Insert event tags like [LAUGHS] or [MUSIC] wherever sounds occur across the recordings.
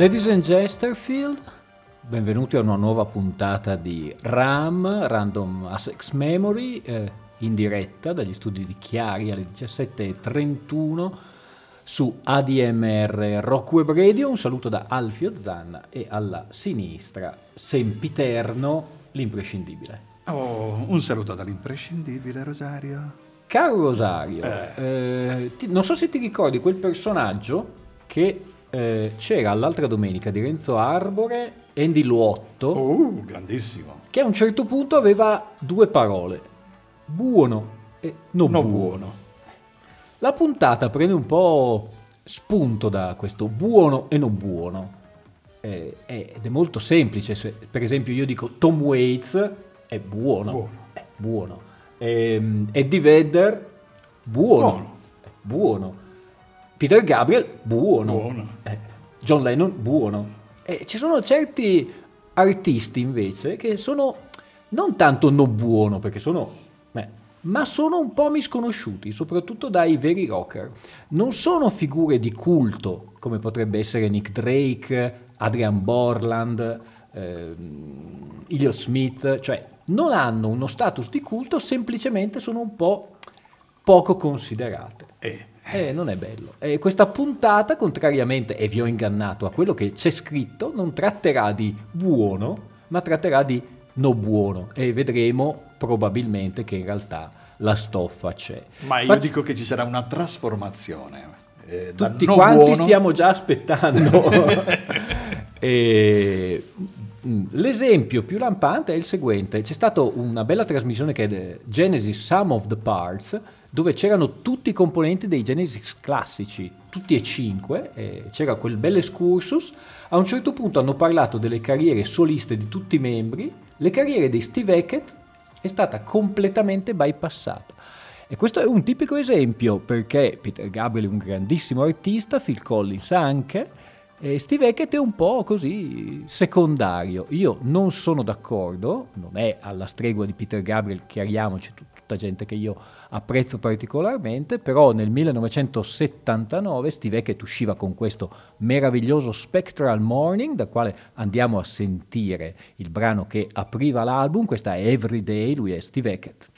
Ladies and Chesterfield, benvenuti a una nuova puntata di RAM, Random Access Memory, eh, in diretta dagli studi di Chiari alle 17.31 su ADMR Rock Web Radio. Un saluto da Alfio Zanna e alla sinistra, sempiterno, l'imprescindibile. Oh, un saluto dall'imprescindibile Rosario. Caro Rosario, eh. Eh, ti, non so se ti ricordi quel personaggio che eh, c'era l'altra domenica di Renzo Arbore, Andy Luotto. Oh, grandissimo. Che a un certo punto aveva due parole, buono e non, non buono. buono. La puntata prende un po' spunto da questo buono e non buono. Eh, ed è molto semplice. Se, per esempio, io dico Tom Waits è buono. Buono. È buono. Eh, Eddie Vedder, buono. Buono. buono. Peter Gabriel, buono. buono. Eh, John Lennon, buono. E ci sono certi artisti invece che sono non tanto non buono, perché sono... Beh, ma sono un po' misconosciuti, soprattutto dai veri rocker. Non sono figure di culto, come potrebbe essere Nick Drake, Adrian Borland, eh, Elliot Smith, cioè non hanno uno status di culto, semplicemente sono un po' poco considerate. Eh. Eh, non è bello. E questa puntata, contrariamente, e vi ho ingannato a quello che c'è scritto, non tratterà di buono, ma tratterà di no buono. E vedremo probabilmente che in realtà la stoffa c'è. Ma io Faccio... dico che ci sarà una trasformazione. Eh, Tutti no quanti buono... stiamo già aspettando. [LAUGHS] e... Mm, l'esempio più lampante è il seguente. C'è stata una bella trasmissione che è Genesis Sum of the Parts, dove c'erano tutti i componenti dei Genesis classici, tutti e cinque, eh, c'era quel bel excursus. A un certo punto hanno parlato delle carriere soliste di tutti i membri, le carriere di Steve Hackett è stata completamente bypassata. E questo è un tipico esempio perché Peter Gabriel è un grandissimo artista, Phil Collins anche, e Steve Hackett è un po' così secondario. Io non sono d'accordo, non è alla stregua di Peter Gabriel, chiariamoci, tutta gente che io apprezzo particolarmente, però nel 1979 Steve Hackett usciva con questo meraviglioso Spectral Morning, da quale andiamo a sentire il brano che apriva l'album, questa è Everyday, lui è Steve Hackett.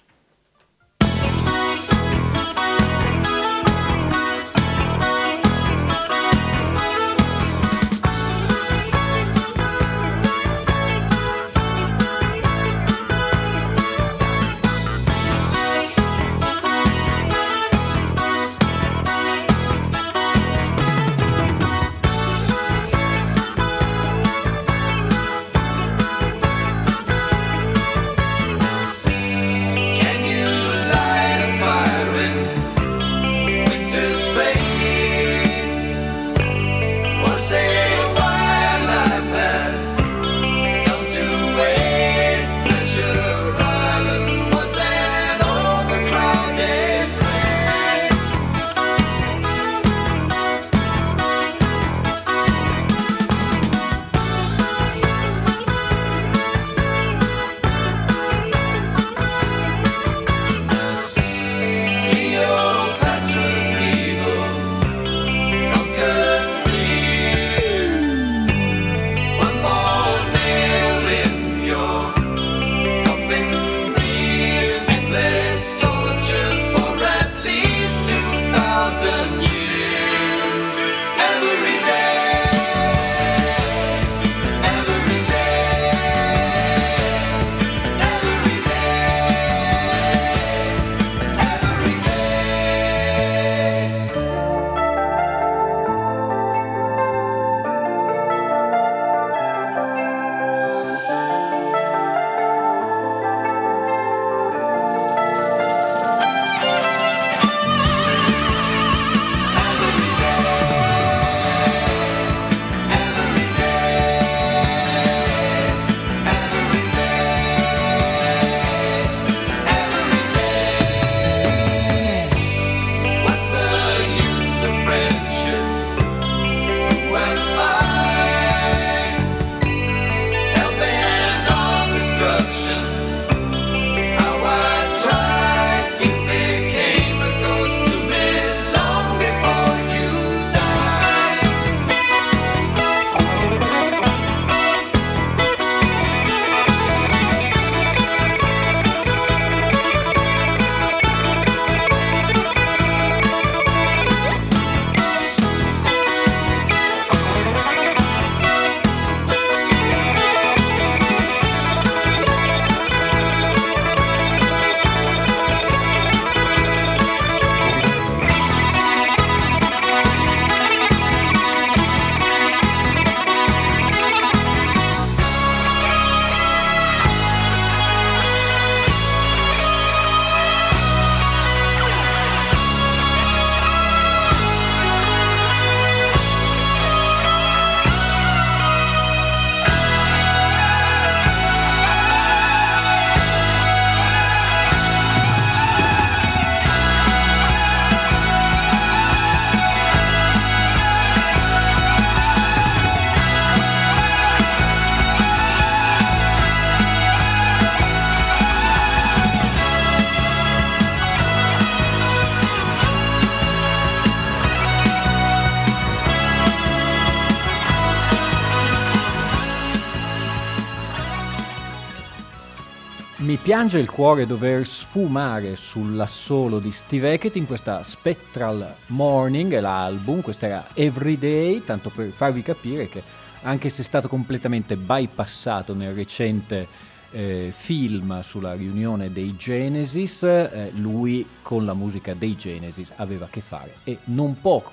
Piange il cuore dover sfumare sull'assolo di Steve Hackett in questa Spectral Morning, l'album, questa era Everyday, tanto per farvi capire che anche se è stato completamente bypassato nel recente eh, film sulla riunione dei Genesis, eh, lui con la musica dei Genesis aveva a che fare e non poco.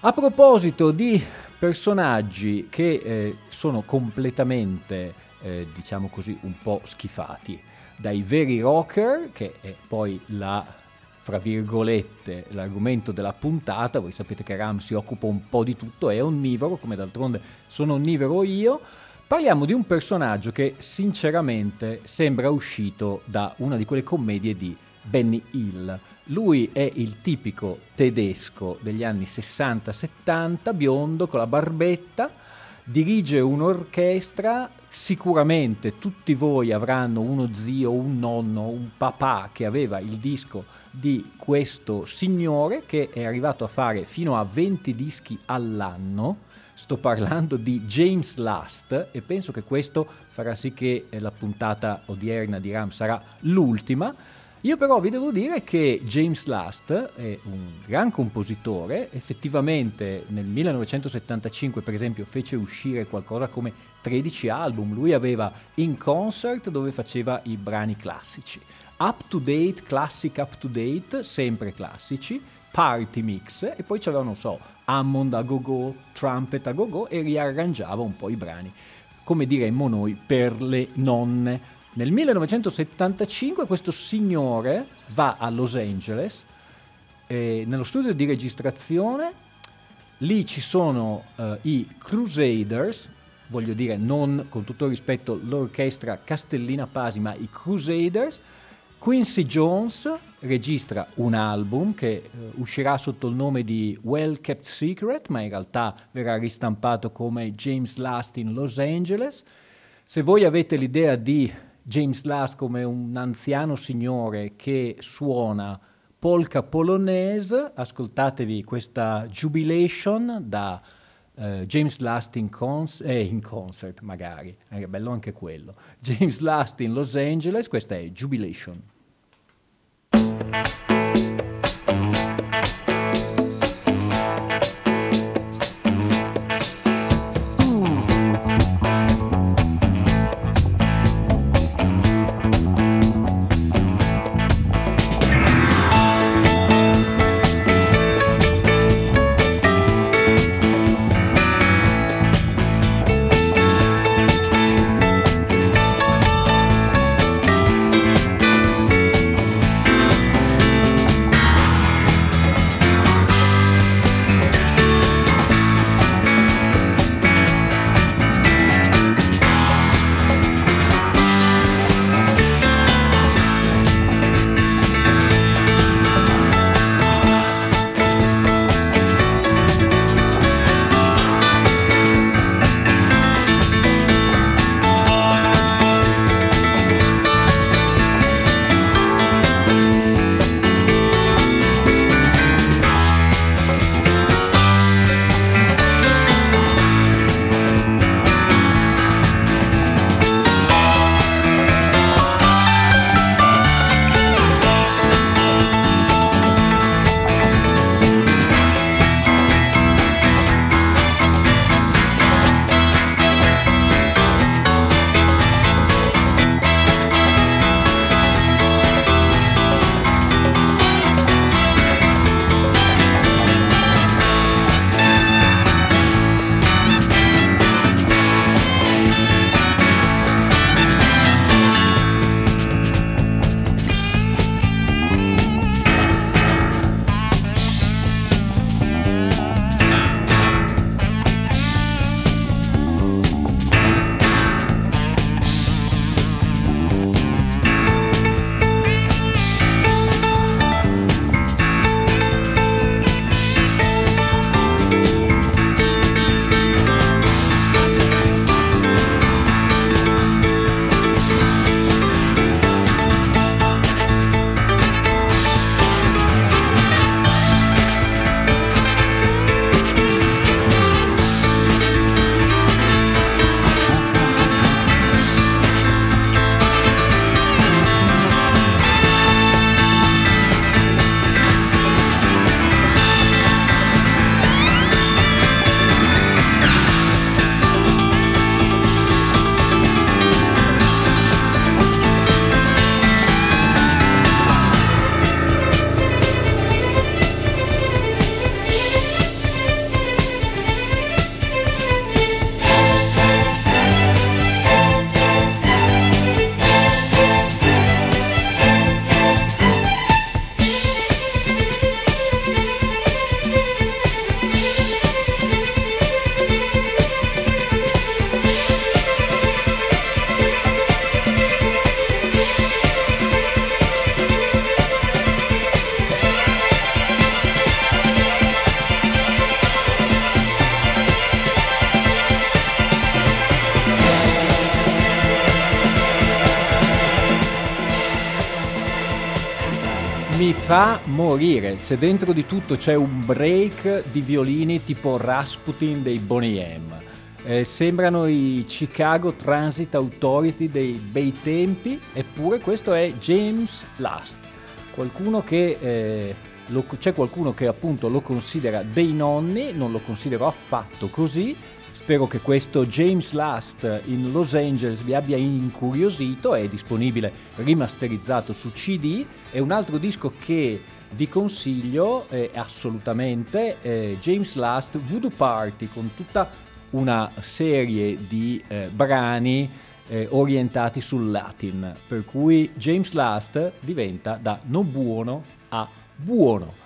A proposito di personaggi che eh, sono completamente eh, diciamo così, un po' schifati. Dai veri rocker, che è poi la, fra virgolette, l'argomento della puntata, voi sapete che Ram si occupa un po' di tutto, è onnivoro, come d'altronde sono onnivoro io. Parliamo di un personaggio che sinceramente sembra uscito da una di quelle commedie di Benny Hill. Lui è il tipico tedesco degli anni 60-70, biondo con la barbetta, dirige un'orchestra, sicuramente tutti voi avranno uno zio, un nonno, un papà che aveva il disco di questo signore che è arrivato a fare fino a 20 dischi all'anno. Sto parlando di James Last e penso che questo farà sì che la puntata odierna di Ram sarà l'ultima io però vi devo dire che James Last è un gran compositore, effettivamente nel 1975 per esempio fece uscire qualcosa come 13 album, lui aveva In Concert dove faceva i brani classici, Up to Date, Classic Up to Date, sempre classici, Party Mix e poi c'aveva, non so, Hammond a go-go, Trumpet a go-go e riarrangiava un po' i brani, come diremmo noi, per le nonne. Nel 1975 questo signore va a Los Angeles, eh, nello studio di registrazione, lì ci sono eh, i Crusaders, voglio dire non con tutto rispetto l'orchestra Castellina Pasi, ma i Crusaders, Quincy Jones registra un album che eh, uscirà sotto il nome di Well Kept Secret, ma in realtà verrà ristampato come James Last in Los Angeles. Se voi avete l'idea di James Last come un anziano signore che suona polka polonese, ascoltatevi questa Jubilation da uh, James Last in, cons- eh, in, concert magari, è bello anche quello. James Last in Los Angeles, questa è Jubilation. Fa morire. C'è dentro di tutto, c'è un break di violini tipo Rasputin dei Boney M. Eh, sembrano i Chicago Transit Authority dei bei tempi, eppure questo è James Last, qualcuno che eh, lo, c'è qualcuno che appunto lo considera dei nonni, non lo considero affatto così. Spero che questo James Last in Los Angeles vi abbia incuriosito, è disponibile rimasterizzato su CD. È un altro disco che vi consiglio eh, assolutamente, eh, James Last Voodoo Party con tutta una serie di eh, brani eh, orientati sul Latin, per cui James Last diventa da non buono a buono.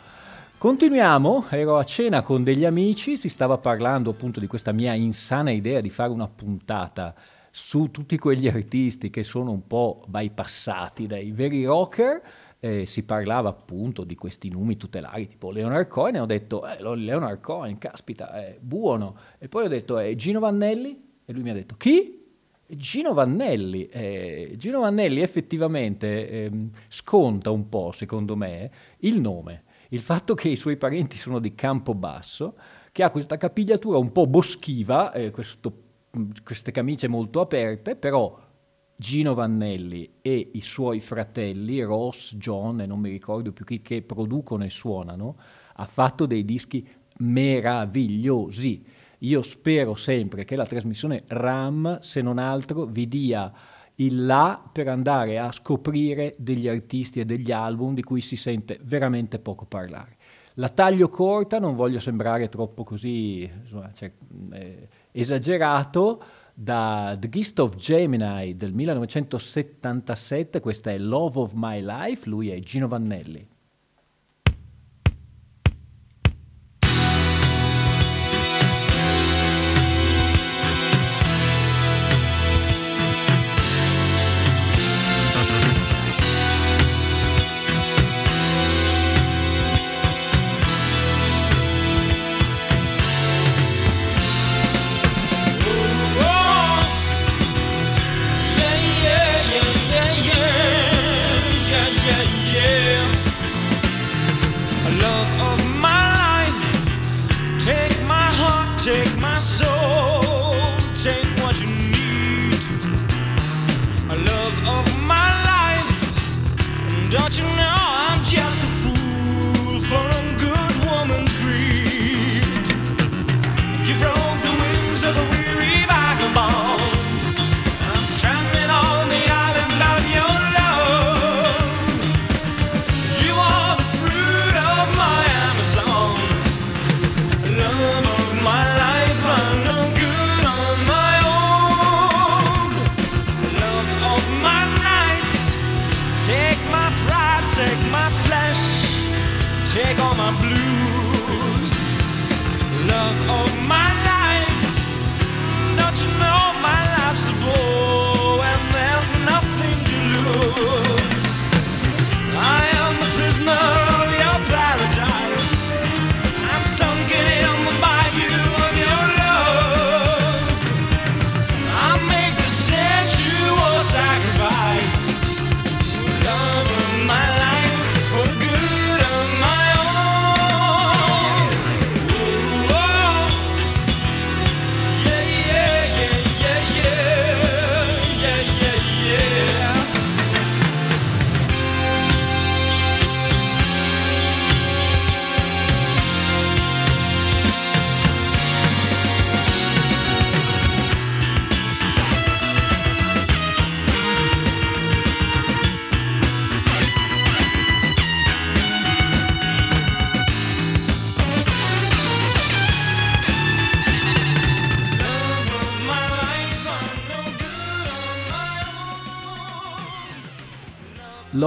Continuiamo, ero a cena con degli amici, si stava parlando appunto di questa mia insana idea di fare una puntata su tutti quegli artisti che sono un po' bypassati dai veri rocker. Eh, si parlava appunto di questi numi tutelari tipo Leonard Cohen e ho detto eh, Leonard Cohen, caspita, è buono. E poi ho detto è Gino Vannelli e lui mi ha detto chi? Gino Vannelli, eh, Gino Vannelli effettivamente eh, sconta un po', secondo me, il nome il fatto che i suoi parenti sono di Campobasso, che ha questa capigliatura un po' boschiva, eh, questo, queste camicie molto aperte, però Gino Vannelli e i suoi fratelli, Ross, John e non mi ricordo più chi, che producono e suonano, ha fatto dei dischi meravigliosi. Io spero sempre che la trasmissione RAM, se non altro, vi dia il là per andare a scoprire degli artisti e degli album di cui si sente veramente poco parlare. La taglio corta, non voglio sembrare troppo così insomma, cioè, eh, esagerato, da The Gist of Gemini del 1977, questa è Love of My Life, lui è Gino Vannelli.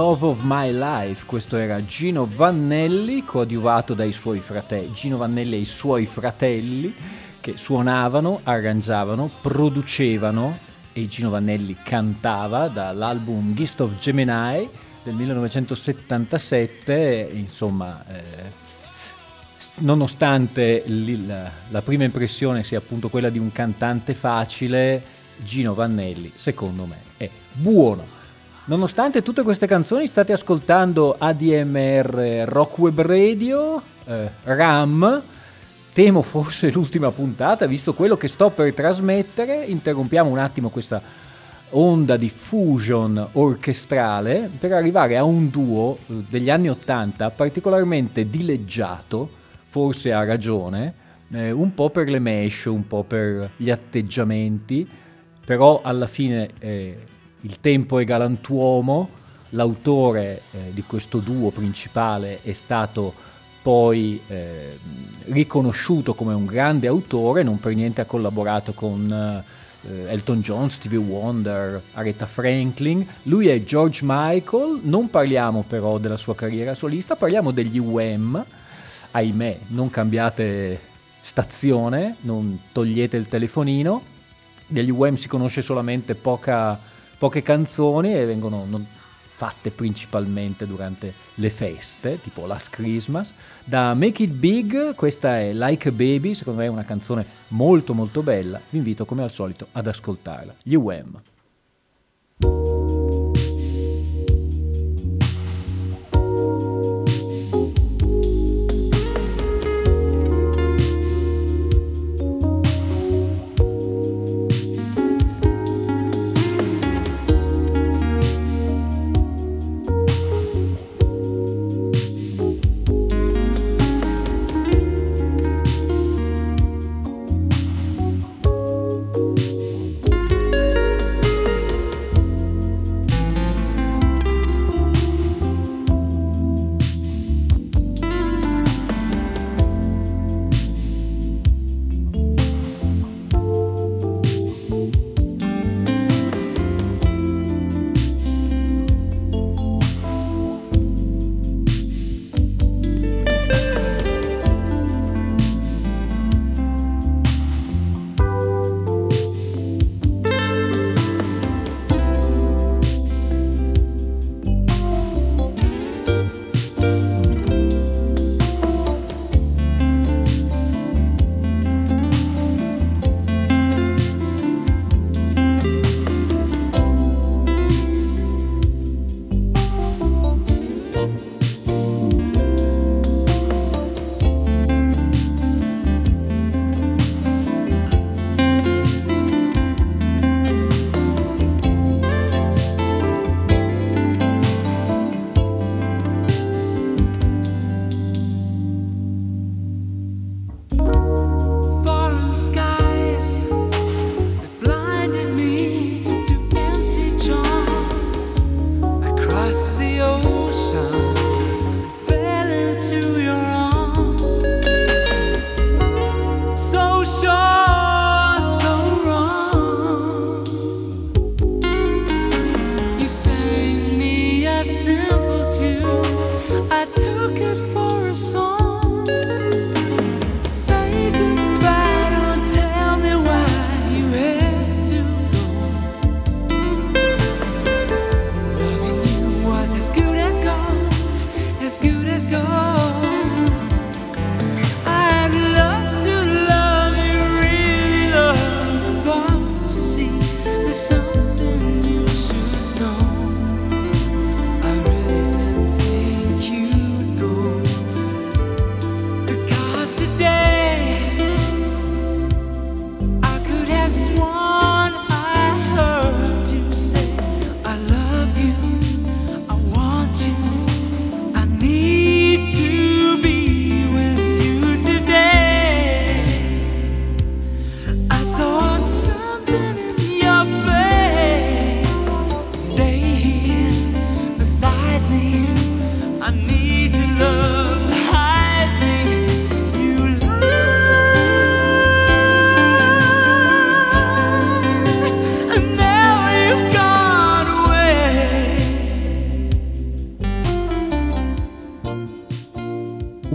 Love of My Life, questo era Gino Vannelli, coadiuvato dai suoi fratelli, Gino Vannelli e i suoi fratelli che suonavano, arrangiavano, producevano e Gino Vannelli cantava dall'album Gist of Gemini del 1977, insomma, eh, nonostante la, la prima impressione sia appunto quella di un cantante facile, Gino Vannelli, secondo me, è buono. Nonostante tutte queste canzoni state ascoltando ADMR Rock Web Radio, eh, RAM, temo forse [LAUGHS] l'ultima puntata, visto quello che sto per trasmettere, interrompiamo un attimo questa onda di fusion orchestrale per arrivare a un duo eh, degli anni 80 particolarmente dileggiato, forse ha ragione, eh, un po' per le mesh, un po' per gli atteggiamenti, però alla fine eh, il tempo è galantuomo, l'autore eh, di questo duo principale è stato poi eh, riconosciuto come un grande autore, non per niente ha collaborato con eh, Elton John, Stevie Wonder, Aretha Franklin. Lui è George Michael, non parliamo però della sua carriera solista, parliamo degli UM. Ahimè, non cambiate stazione, non togliete il telefonino. Degli UM si conosce solamente poca, poche canzoni e vengono fatte principalmente durante le feste, tipo Last Christmas. Da Make It Big, questa è Like a Baby, secondo me è una canzone molto molto bella, vi invito come al solito ad ascoltarla. Gli UM.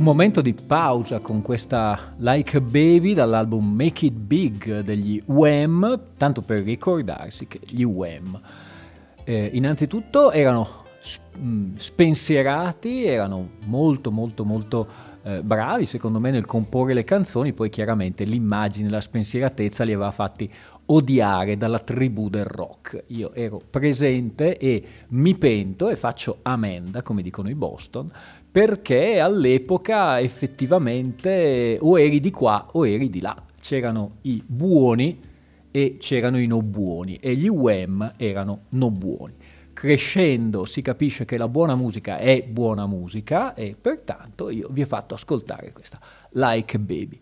Momento di pausa con questa Like a Baby dall'album Make It Big degli UM, tanto per ricordarsi che gli UM eh, innanzitutto erano mm, spensierati, erano molto molto molto eh, bravi secondo me nel comporre le canzoni, poi chiaramente l'immagine, la spensieratezza li aveva fatti odiare dalla tribù del rock. Io ero presente e mi pento e faccio amenda, come dicono i Boston, perché all'epoca effettivamente o eri di qua o eri di là. C'erano i buoni e c'erano i non buoni e gli UM erano non buoni. Crescendo si capisce che la buona musica è buona musica e pertanto io vi ho fatto ascoltare questa Like Baby.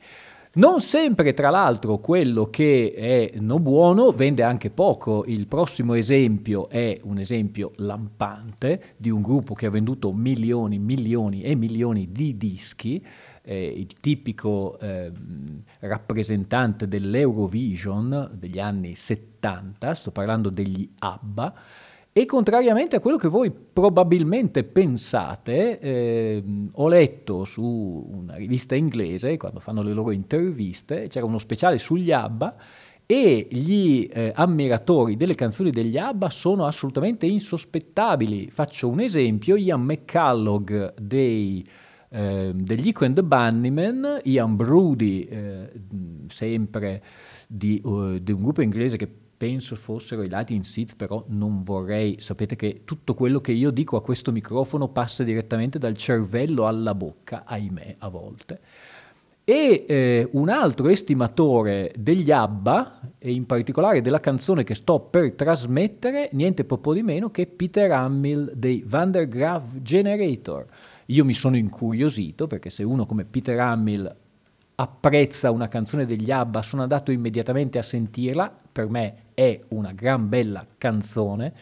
Non sempre, tra l'altro, quello che è no buono vende anche poco. Il prossimo esempio è un esempio lampante di un gruppo che ha venduto milioni, milioni e milioni di dischi. Eh, il tipico eh, rappresentante dell'Eurovision degli anni 70, sto parlando degli ABBA, e contrariamente a quello che voi probabilmente pensate, eh, ho letto su una rivista inglese, quando fanno le loro interviste, c'era uno speciale sugli ABBA e gli eh, ammiratori delle canzoni degli ABBA sono assolutamente insospettabili. Faccio un esempio, Ian McCallog dei, eh, degli Eco and the Bunnymen, Ian Brody, eh, sempre di, uh, di un gruppo inglese che penso fossero i Lighting Seeds, però non vorrei, sapete che tutto quello che io dico a questo microfono passa direttamente dal cervello alla bocca, ahimè, a volte. E eh, un altro estimatore degli ABBA, e in particolare della canzone che sto per trasmettere, niente poco di meno che Peter Hamill dei Van der Graaf Generator. Io mi sono incuriosito perché se uno come Peter Hamill apprezza una canzone degli ABBA, sono andato immediatamente a sentirla, per me è una gran bella canzone,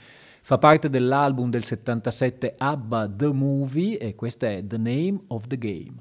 fa parte dell'album del 77 ABBA The Movie e questa è The Name of the Game.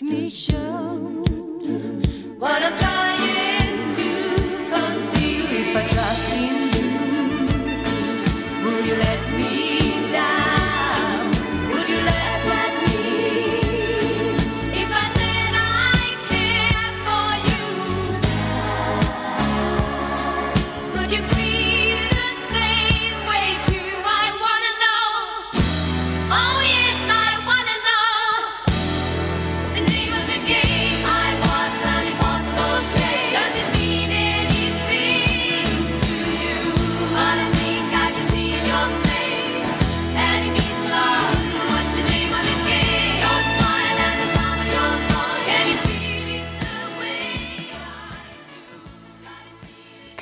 Make me show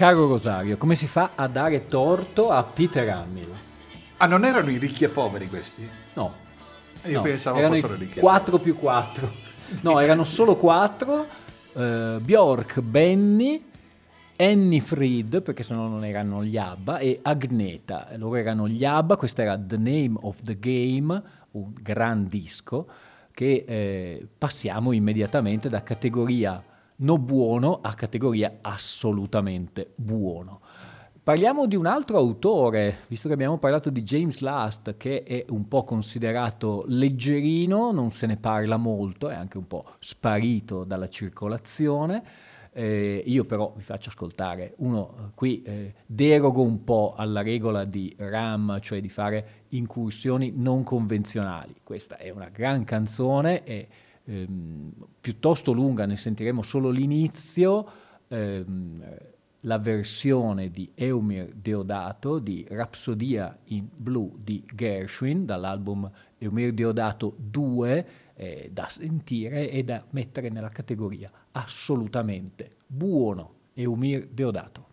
Caro Rosario, come si fa a dare torto a Peter Hamill? Ah, non erano i ricchi e poveri questi? No. Io no, pensavo erano fossero ricchi e 4 più 4. No, erano solo 4. Bjork, Benny, Annie Fried, perché sennò non erano gli ABBA, e Agneta. Loro erano gli ABBA, questo era The Name of the Game, un gran disco, che eh, passiamo immediatamente da categoria no buono a categoria assolutamente buono. Parliamo di un altro autore, visto che abbiamo parlato di James Last, che è un po' considerato leggerino, non se ne parla molto, è anche un po' sparito dalla circolazione. Eh, io però vi faccio ascoltare uno eh, qui eh, derogo un po' alla regola di Ram, cioè di fare incursioni non convenzionali. Questa è una gran canzone, è ehm, piuttosto lunga, ne sentiremo solo l'inizio. ehm, la versione di Eumir Deodato di Rapsodia in blu di Gershwin dall'album Eumir Deodato 2 eh, da sentire e da mettere nella categoria assolutamente buono Eumir Deodato.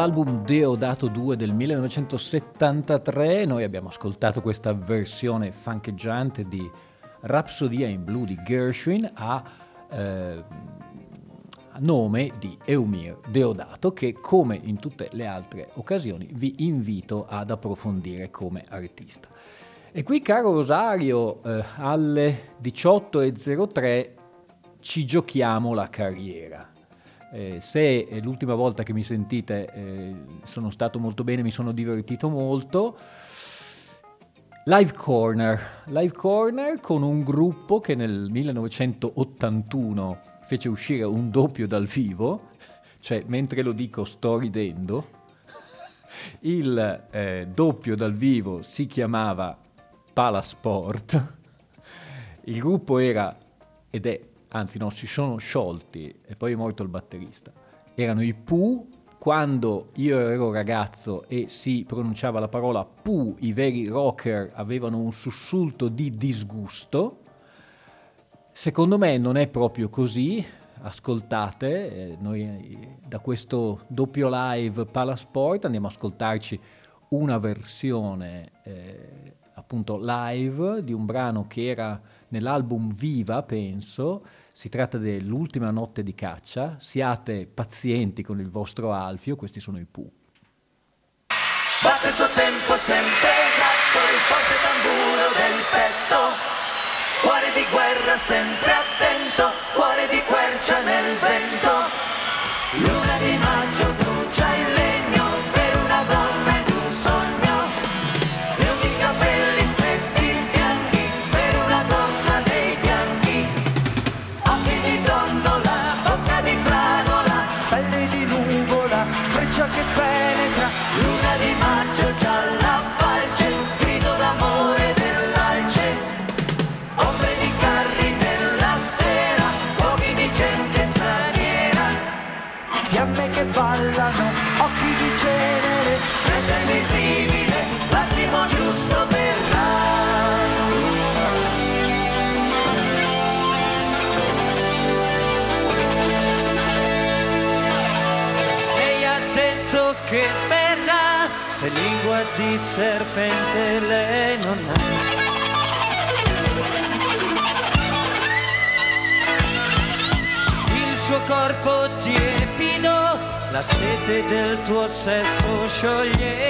Dall'album Deodato 2 del 1973 noi abbiamo ascoltato questa versione funcheggiante di Rapsodia in blu di Gershwin a, eh, nome di Eumir Deodato che come in tutte le altre occasioni vi invito ad approfondire come artista. E qui caro Rosario eh, alle 18.03 ci giochiamo la carriera. Eh, se è l'ultima volta che mi sentite eh, sono stato molto bene, mi sono divertito molto. Live Corner, Live Corner con un gruppo che nel 1981 fece uscire un doppio dal vivo, cioè mentre lo dico sto ridendo. Il eh, doppio dal vivo si chiamava Palasport. Il gruppo era ed è, anzi no, si sono sciolti e poi è morto il batterista. Erano i Pooh quando io ero ragazzo e si pronunciava la parola Pooh, i veri rocker avevano un sussulto di disgusto. Secondo me non è proprio così, ascoltate, eh, noi eh, da questo doppio live Palasport andiamo ad ascoltarci una versione eh, appunto live di un brano che era nell'album Viva, penso, si tratta dell'ultima notte di caccia, siate pazienti con il vostro Alfio, questi sono i Pooh. Batte il suo tempo sempre esatto, il forte tamburo del petto. Cuore di guerra sempre attento, cuore di quercia nel vento. Luna di maggio serpente lei non ha. Il suo corpo tiepido, la sete del tuo sesso scioglierà.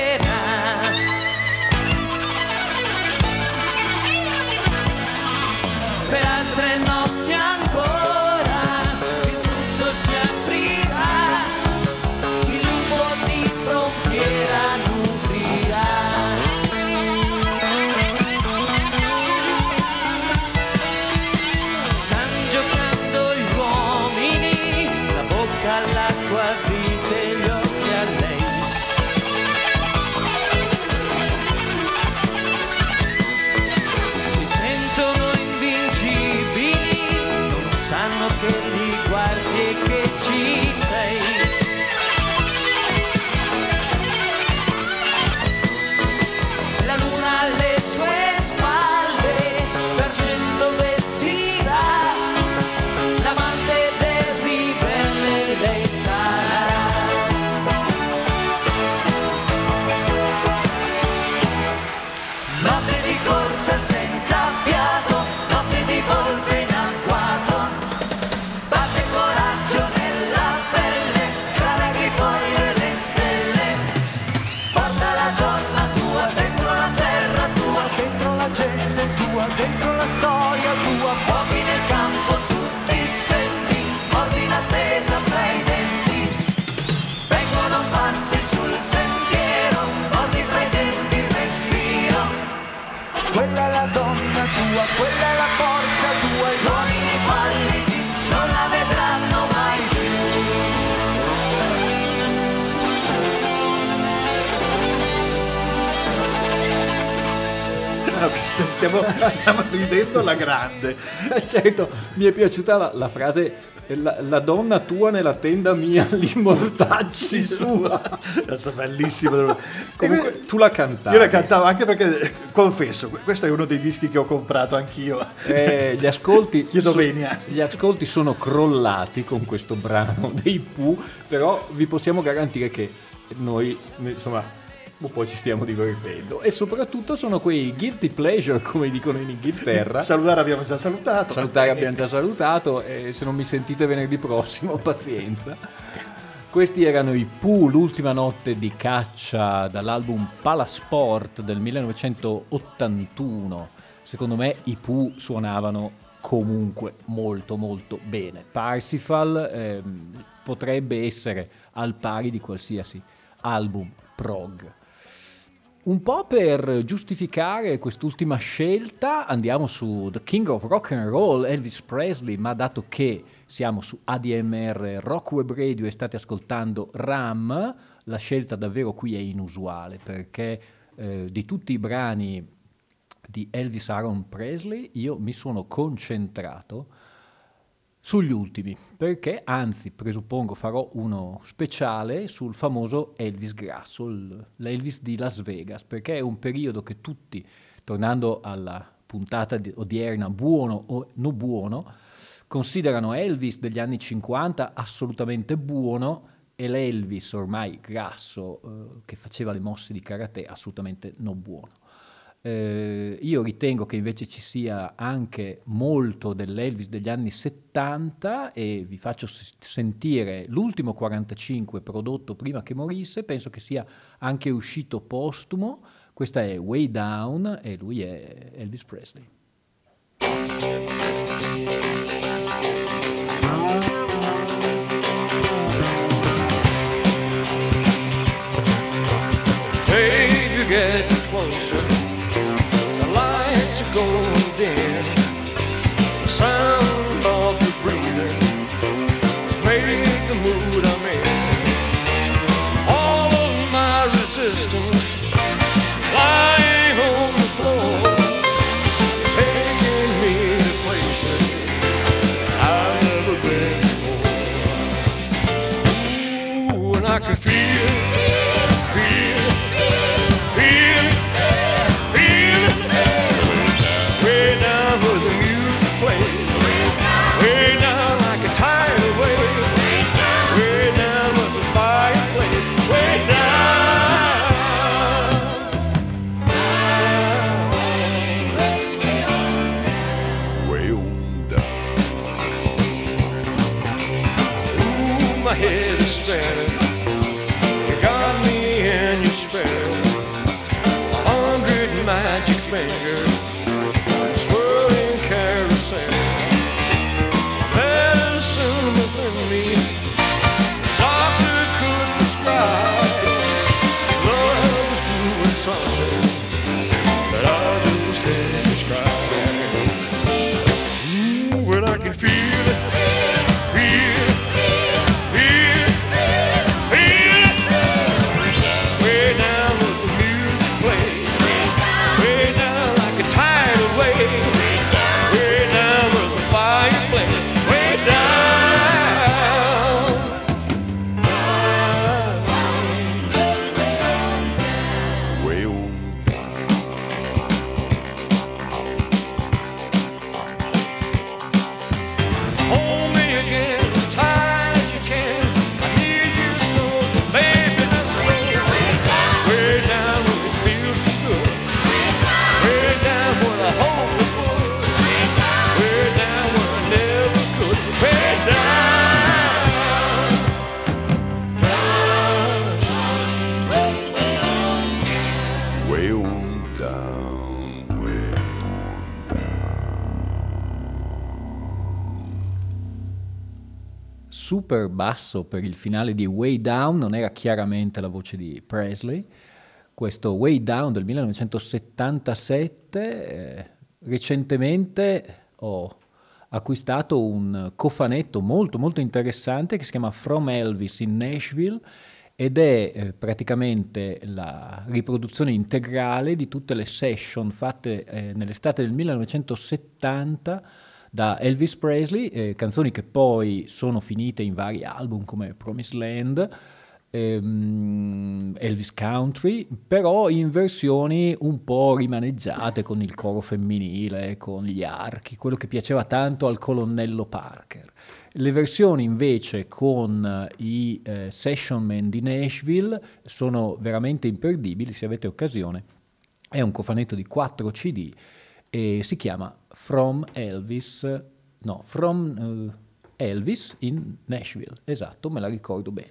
Stiamo, stiamo ridendo alla grande. certo, mi è piaciuta la, la frase la, la donna tua nella tenda mia, [LAUGHS] l'immortaggi sua. Adesso bellissimo. Comunque, tu la cantavi. Io la cantavo anche perché, confesso, questo è uno dei dischi che ho comprato anch'io. Eh, gli, ascolti, [LAUGHS] venia. gli ascolti sono crollati con questo brano dei Pooh, però vi possiamo garantire che noi, insomma, un po' ci stiamo divertendo. E soprattutto sono quei guilty pleasure, come dicono in Inghilterra. [LAUGHS] Salutare abbiamo già salutato. Salutare abbiamo già salutato e se non mi sentite venerdì prossimo, [LAUGHS] pazienza. Questi erano i Pooh, l'ultima notte di caccia dall'album Palasport del 1981. Secondo me i Pooh suonavano comunque molto molto bene. Parsifal, ehm, potrebbe essere al pari di qualsiasi album prog. Un po' per giustificare quest'ultima scelta andiamo su The King of Rock and Roll, Elvis Presley, ma dato che siamo su ADMR Rock Web Radio e state ascoltando RAM, la scelta davvero qui è inusuale perché eh, di tutti i brani di Elvis Aaron Presley io mi sono concentrato sugli ultimi, perché anzi presuppongo farò uno speciale sul famoso Elvis Grasso, l'Elvis di Las Vegas, perché è un periodo che tutti, tornando alla puntata di- odierna, buono o non buono, considerano Elvis degli anni 50 assolutamente buono e l'Elvis ormai grasso eh, che faceva le mosse di karate assolutamente non buono. Eh, io ritengo che invece ci sia anche molto dell'Elvis degli anni 70 e vi faccio s- sentire l'ultimo 45 prodotto prima che morisse, penso che sia anche uscito postumo, questa è Way Down e lui è Elvis Presley. Super basso per il finale di Way Down, non era chiaramente la voce di Presley. Questo Way Down del 1977, eh, recentemente ho acquistato un cofanetto molto molto interessante che si chiama From Elvis in Nashville ed è eh, praticamente la riproduzione integrale di tutte le session fatte eh, nell'estate del 1970 da Elvis Presley, eh, canzoni che poi sono finite in vari album come Promised Land, ehm, Elvis Country, però in versioni un po' rimaneggiate con il coro femminile, con gli archi, quello che piaceva tanto al colonnello Parker. Le versioni invece con i eh, session man di Nashville sono veramente imperdibili, se avete occasione. È un cofanetto di 4 CD e si chiama From Elvis, no, From eh, Elvis in Nashville, esatto, me la ricordo bene.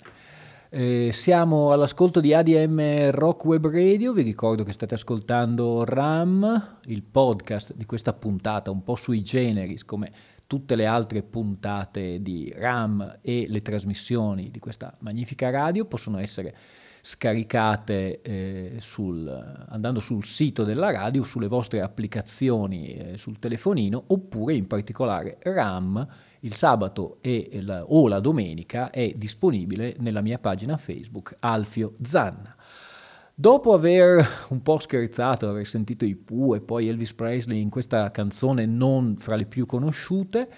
Eh, siamo all'ascolto di ADM Rock Web Radio, vi ricordo che state ascoltando RAM, il podcast di questa puntata un po' sui generis come tutte le altre puntate di RAM e le trasmissioni di questa magnifica radio possono essere scaricate eh, sul- andando sul sito della radio, sulle vostre applicazioni eh, sul telefonino, oppure in particolare RAM il sabato e la- o la domenica è disponibile nella mia pagina Facebook Alfio Zanna. Dopo aver un po' scherzato, aver sentito i Pooh e poi Elvis Presley in questa canzone non fra le più conosciute,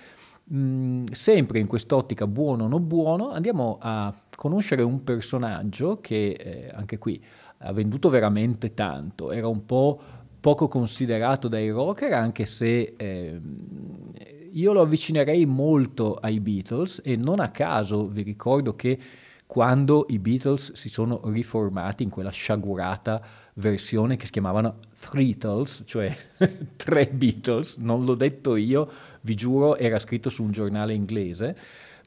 mh, sempre in quest'ottica buono o non buono, andiamo a conoscere un personaggio che eh, anche qui ha venduto veramente tanto, era un po' poco considerato dai rocker, anche se ehm, io lo avvicinerei molto ai Beatles e non a caso vi ricordo che quando i Beatles si sono riformati in quella sciagurata versione che si chiamavano Threetles, cioè [LAUGHS] tre Beatles, non l'ho detto io, vi giuro, era scritto su un giornale inglese.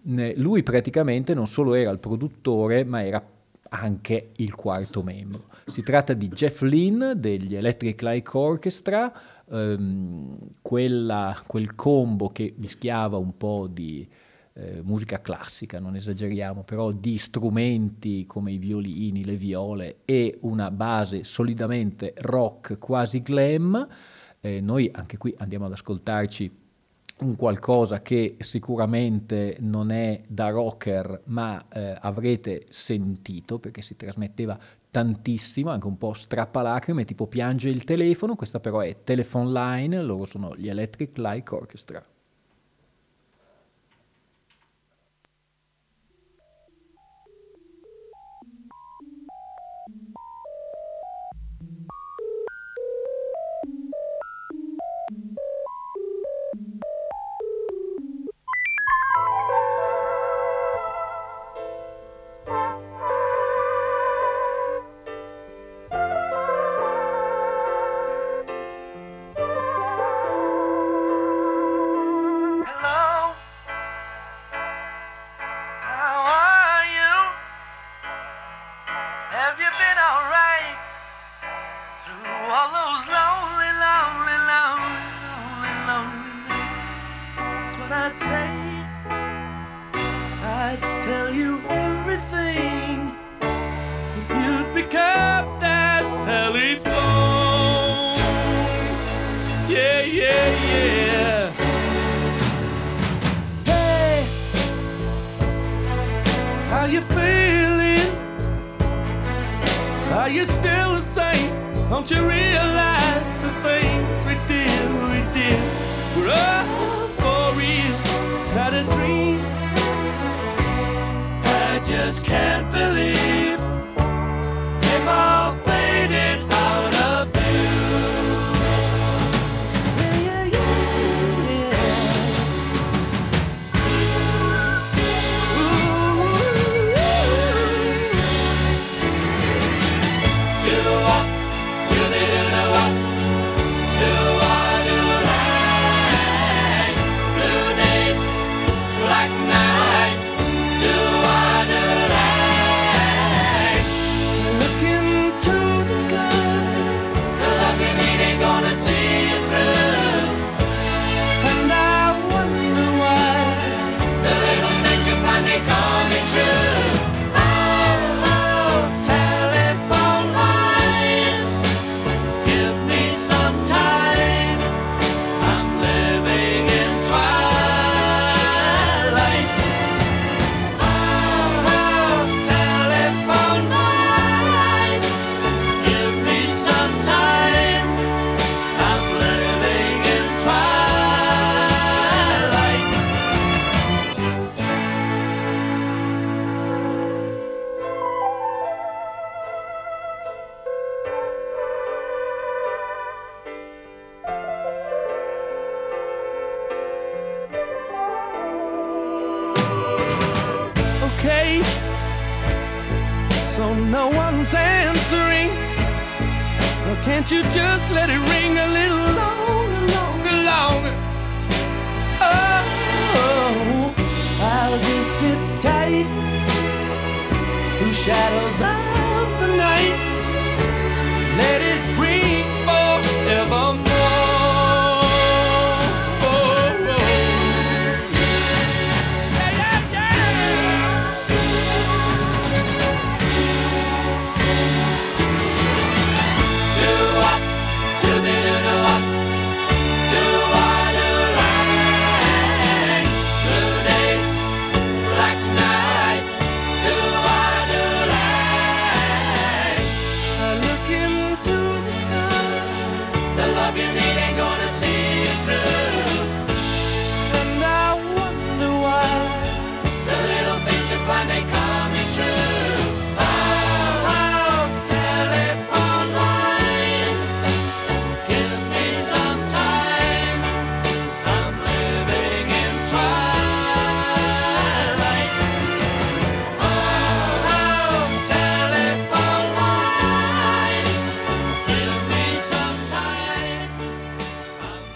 Lui praticamente non solo era il produttore, ma era anche il quarto membro. Si tratta di Jeff Lynne degli Electric Light Orchestra, ehm, quella- quel combo che mischiava un po' di eh, musica classica, non esageriamo, però di strumenti come i violini, le viole e una base solidamente rock quasi glam. Eh, noi anche qui andiamo ad ascoltarci un qualcosa che sicuramente non è da rocker, ma eh, avrete sentito perché si trasmetteva tantissimo, anche un po' strappalacrime, tipo piange il telefono, questa però è Telephone Line, loro sono gli Electric Light Orchestra.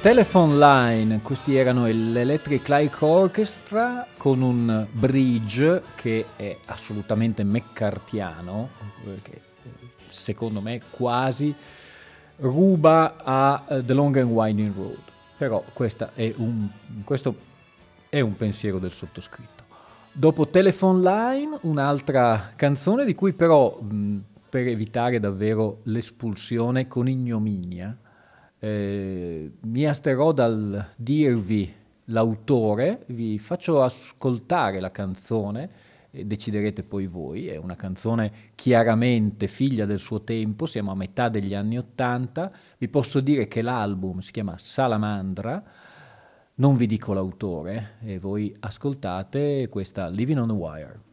Telephone Line, questi erano l'Electric Light Orchestra con un bridge che è assolutamente mccartiano, che eh, secondo me quasi ruba a eh, The Long and Winding Road. Però è un- questo è un pensiero del sottoscritto. Dopo Telephone Line, un'altra canzone di cui però, mh, per evitare davvero l'espulsione con ignominia, eh, mi asterò dal dirvi l'autore, vi faccio ascoltare la canzone e deciderete poi voi. È una canzone chiaramente figlia del suo tempo, siamo a metà degli anni Ottanta. Vi posso dire che l'album si chiama Salamandra, non vi dico l'autore e voi ascoltate questa Living on the Wire.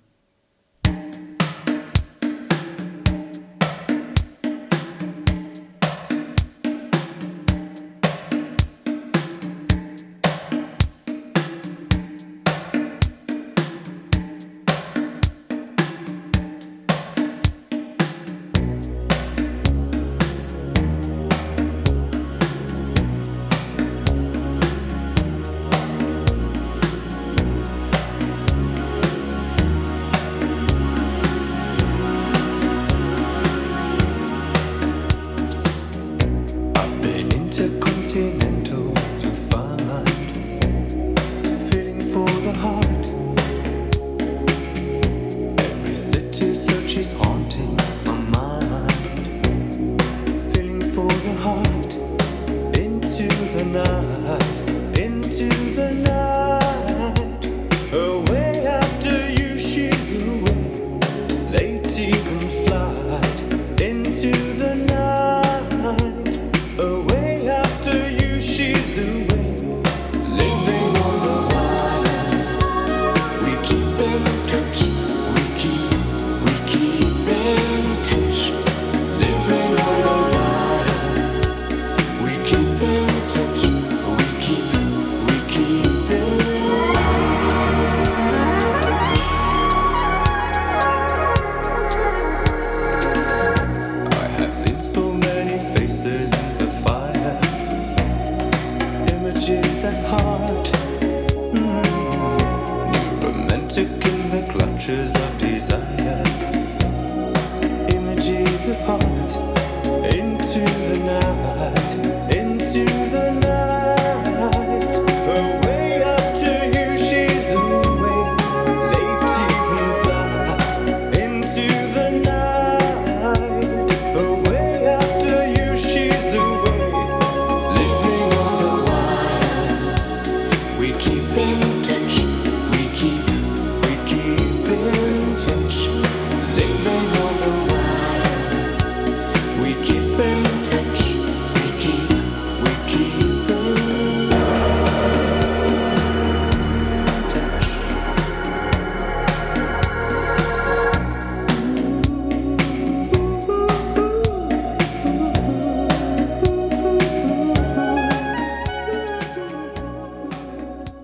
haunting.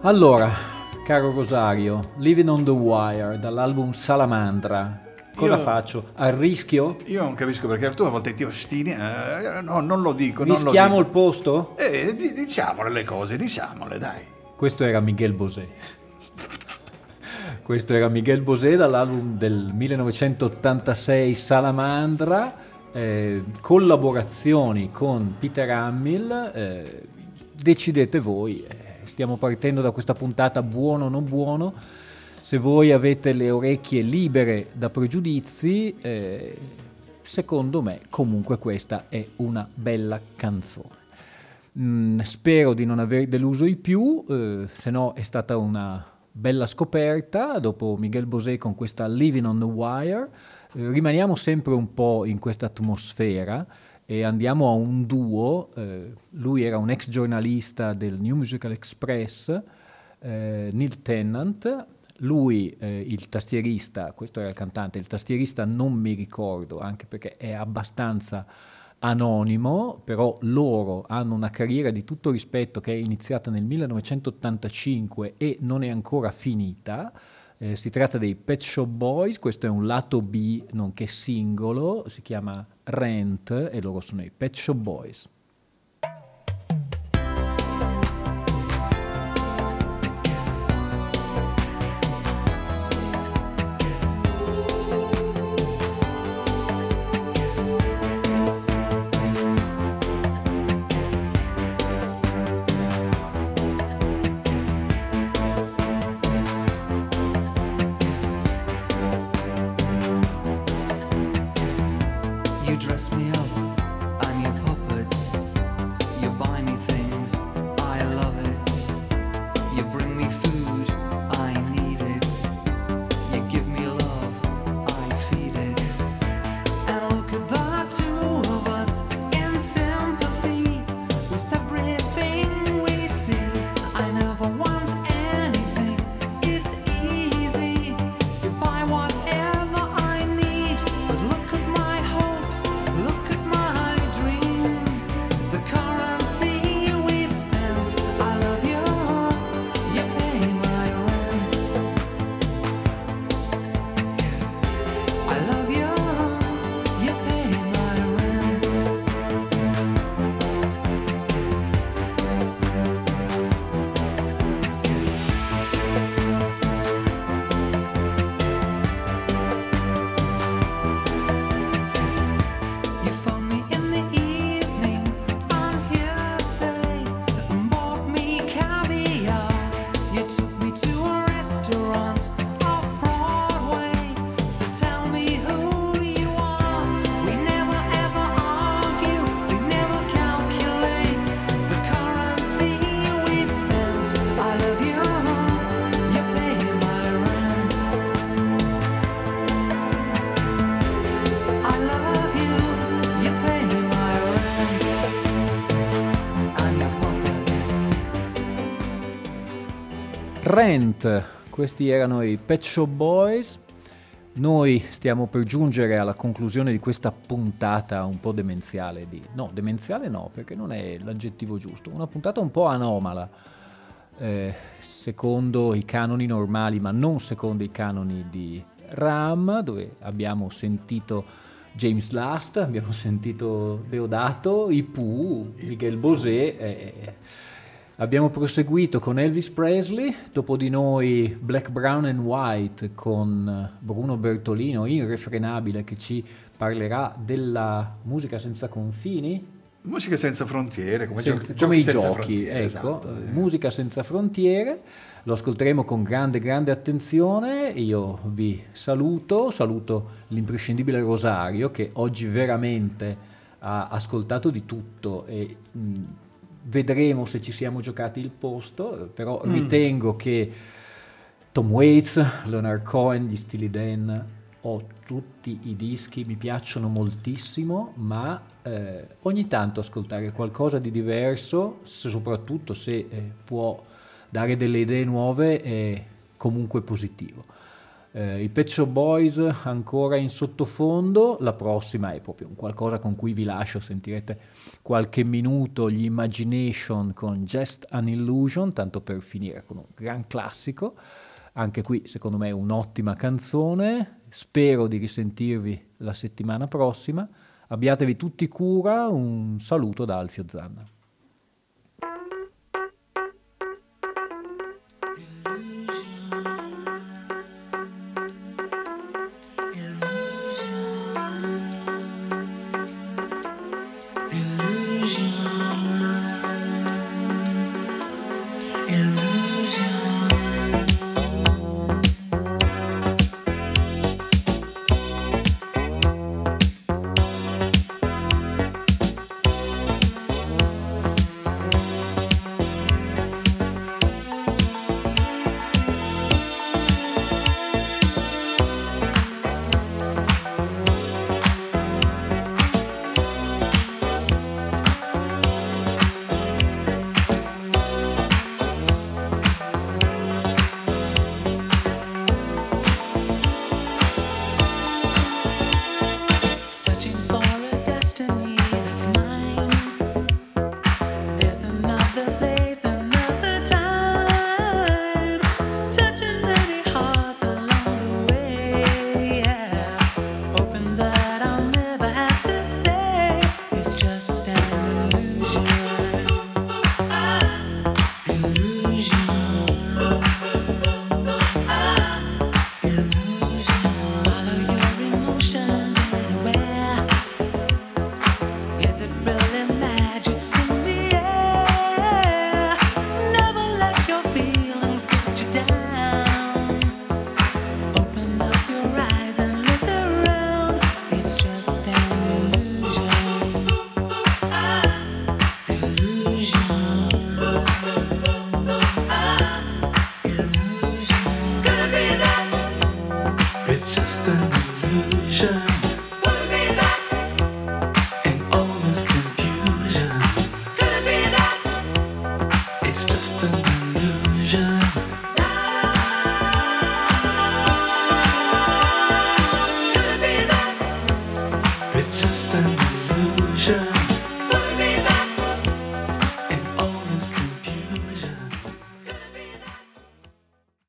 Allora, caro Rosario, Living on the Wire dall'album Salamandra. Cosa Io- faccio? Arrischio? Io non capisco perché tu a volte ti ostini. eh, no, non lo dico. dico. il posto? Eh, di- diciamole le cose, diciamole, dai. Questo era Miguel Bosé. Questo era Miguel Bosé dall'album del 1986 Salamandra, eh, collaborazioni con Peter Hamill, eh, decidete voi, eh, stiamo partendo da questa puntata buono o non buono, se voi avete le orecchie libere da pregiudizi, eh, secondo me comunque questa è una bella canzone. Mm, spero di non aver deluso i più, eh, se no è stata una bella scoperta dopo Miguel Bosé con questa Living on the Wire. Eh, rimaniamo sempre un po' in questa atmosfera e andiamo a un duo. eh, lui era un ex giornalista del New Musical Express, eh, Neil Tennant. Lui, eh, il tastierista, questo era il cantante, il tastierista non mi ricordo, anche perché è abbastanza anonimo, però loro hanno una carriera di tutto rispetto che è iniziata nel 1985 e non è ancora finita. Eh, si tratta dei Pet Shop Boys, questo è un lato B nonché singolo, si chiama Rent e loro sono i Pet Shop Boys. dress me Rent, questi erano i Pet Shop Boys. Noi stiamo per giungere alla conclusione di questa puntata un po' demenziale di... No, demenziale no, perché non è l'aggettivo giusto. Una puntata un po' anomala, eh, secondo i canoni normali, ma non secondo i canoni di Ram, dove abbiamo sentito James Last, abbiamo sentito Deodato, i Pooh, Miguel Bosé... eh, Abbiamo proseguito con Elvis Presley, dopo di noi Black, Brown and White con Bruno Bertolino, irrefrenabile, che ci parlerà della musica senza confini, Musica senza frontiere, come, senza- giochi, come i senza giochi, ecco, esatto. musica senza frontiere. Lo ascolteremo con grande, grande attenzione. Io vi saluto, saluto l'imprescindibile Rosario che oggi veramente ha ascoltato di tutto e mh, vedremo se ci siamo giocati il posto, però ritengo che Tom Waits, Leonard Cohen, gli Steely Dan, ho tutti i dischi, mi piacciono moltissimo, ma eh, ogni tanto ascoltare qualcosa di diverso, se- soprattutto se eh, può dare delle idee nuove, è comunque positivo. Eh, I Pet Boys ancora in sottofondo, la prossima è proprio un qualcosa con cui vi lascio, sentirete qualche minuto gli Imagination con Just an Illusion, tanto per finire con un gran classico. Anche qui secondo me un'ottima canzone, spero di risentirvi la settimana prossima. Abbiatevi tutti cura, un saluto da Alfio Zanna.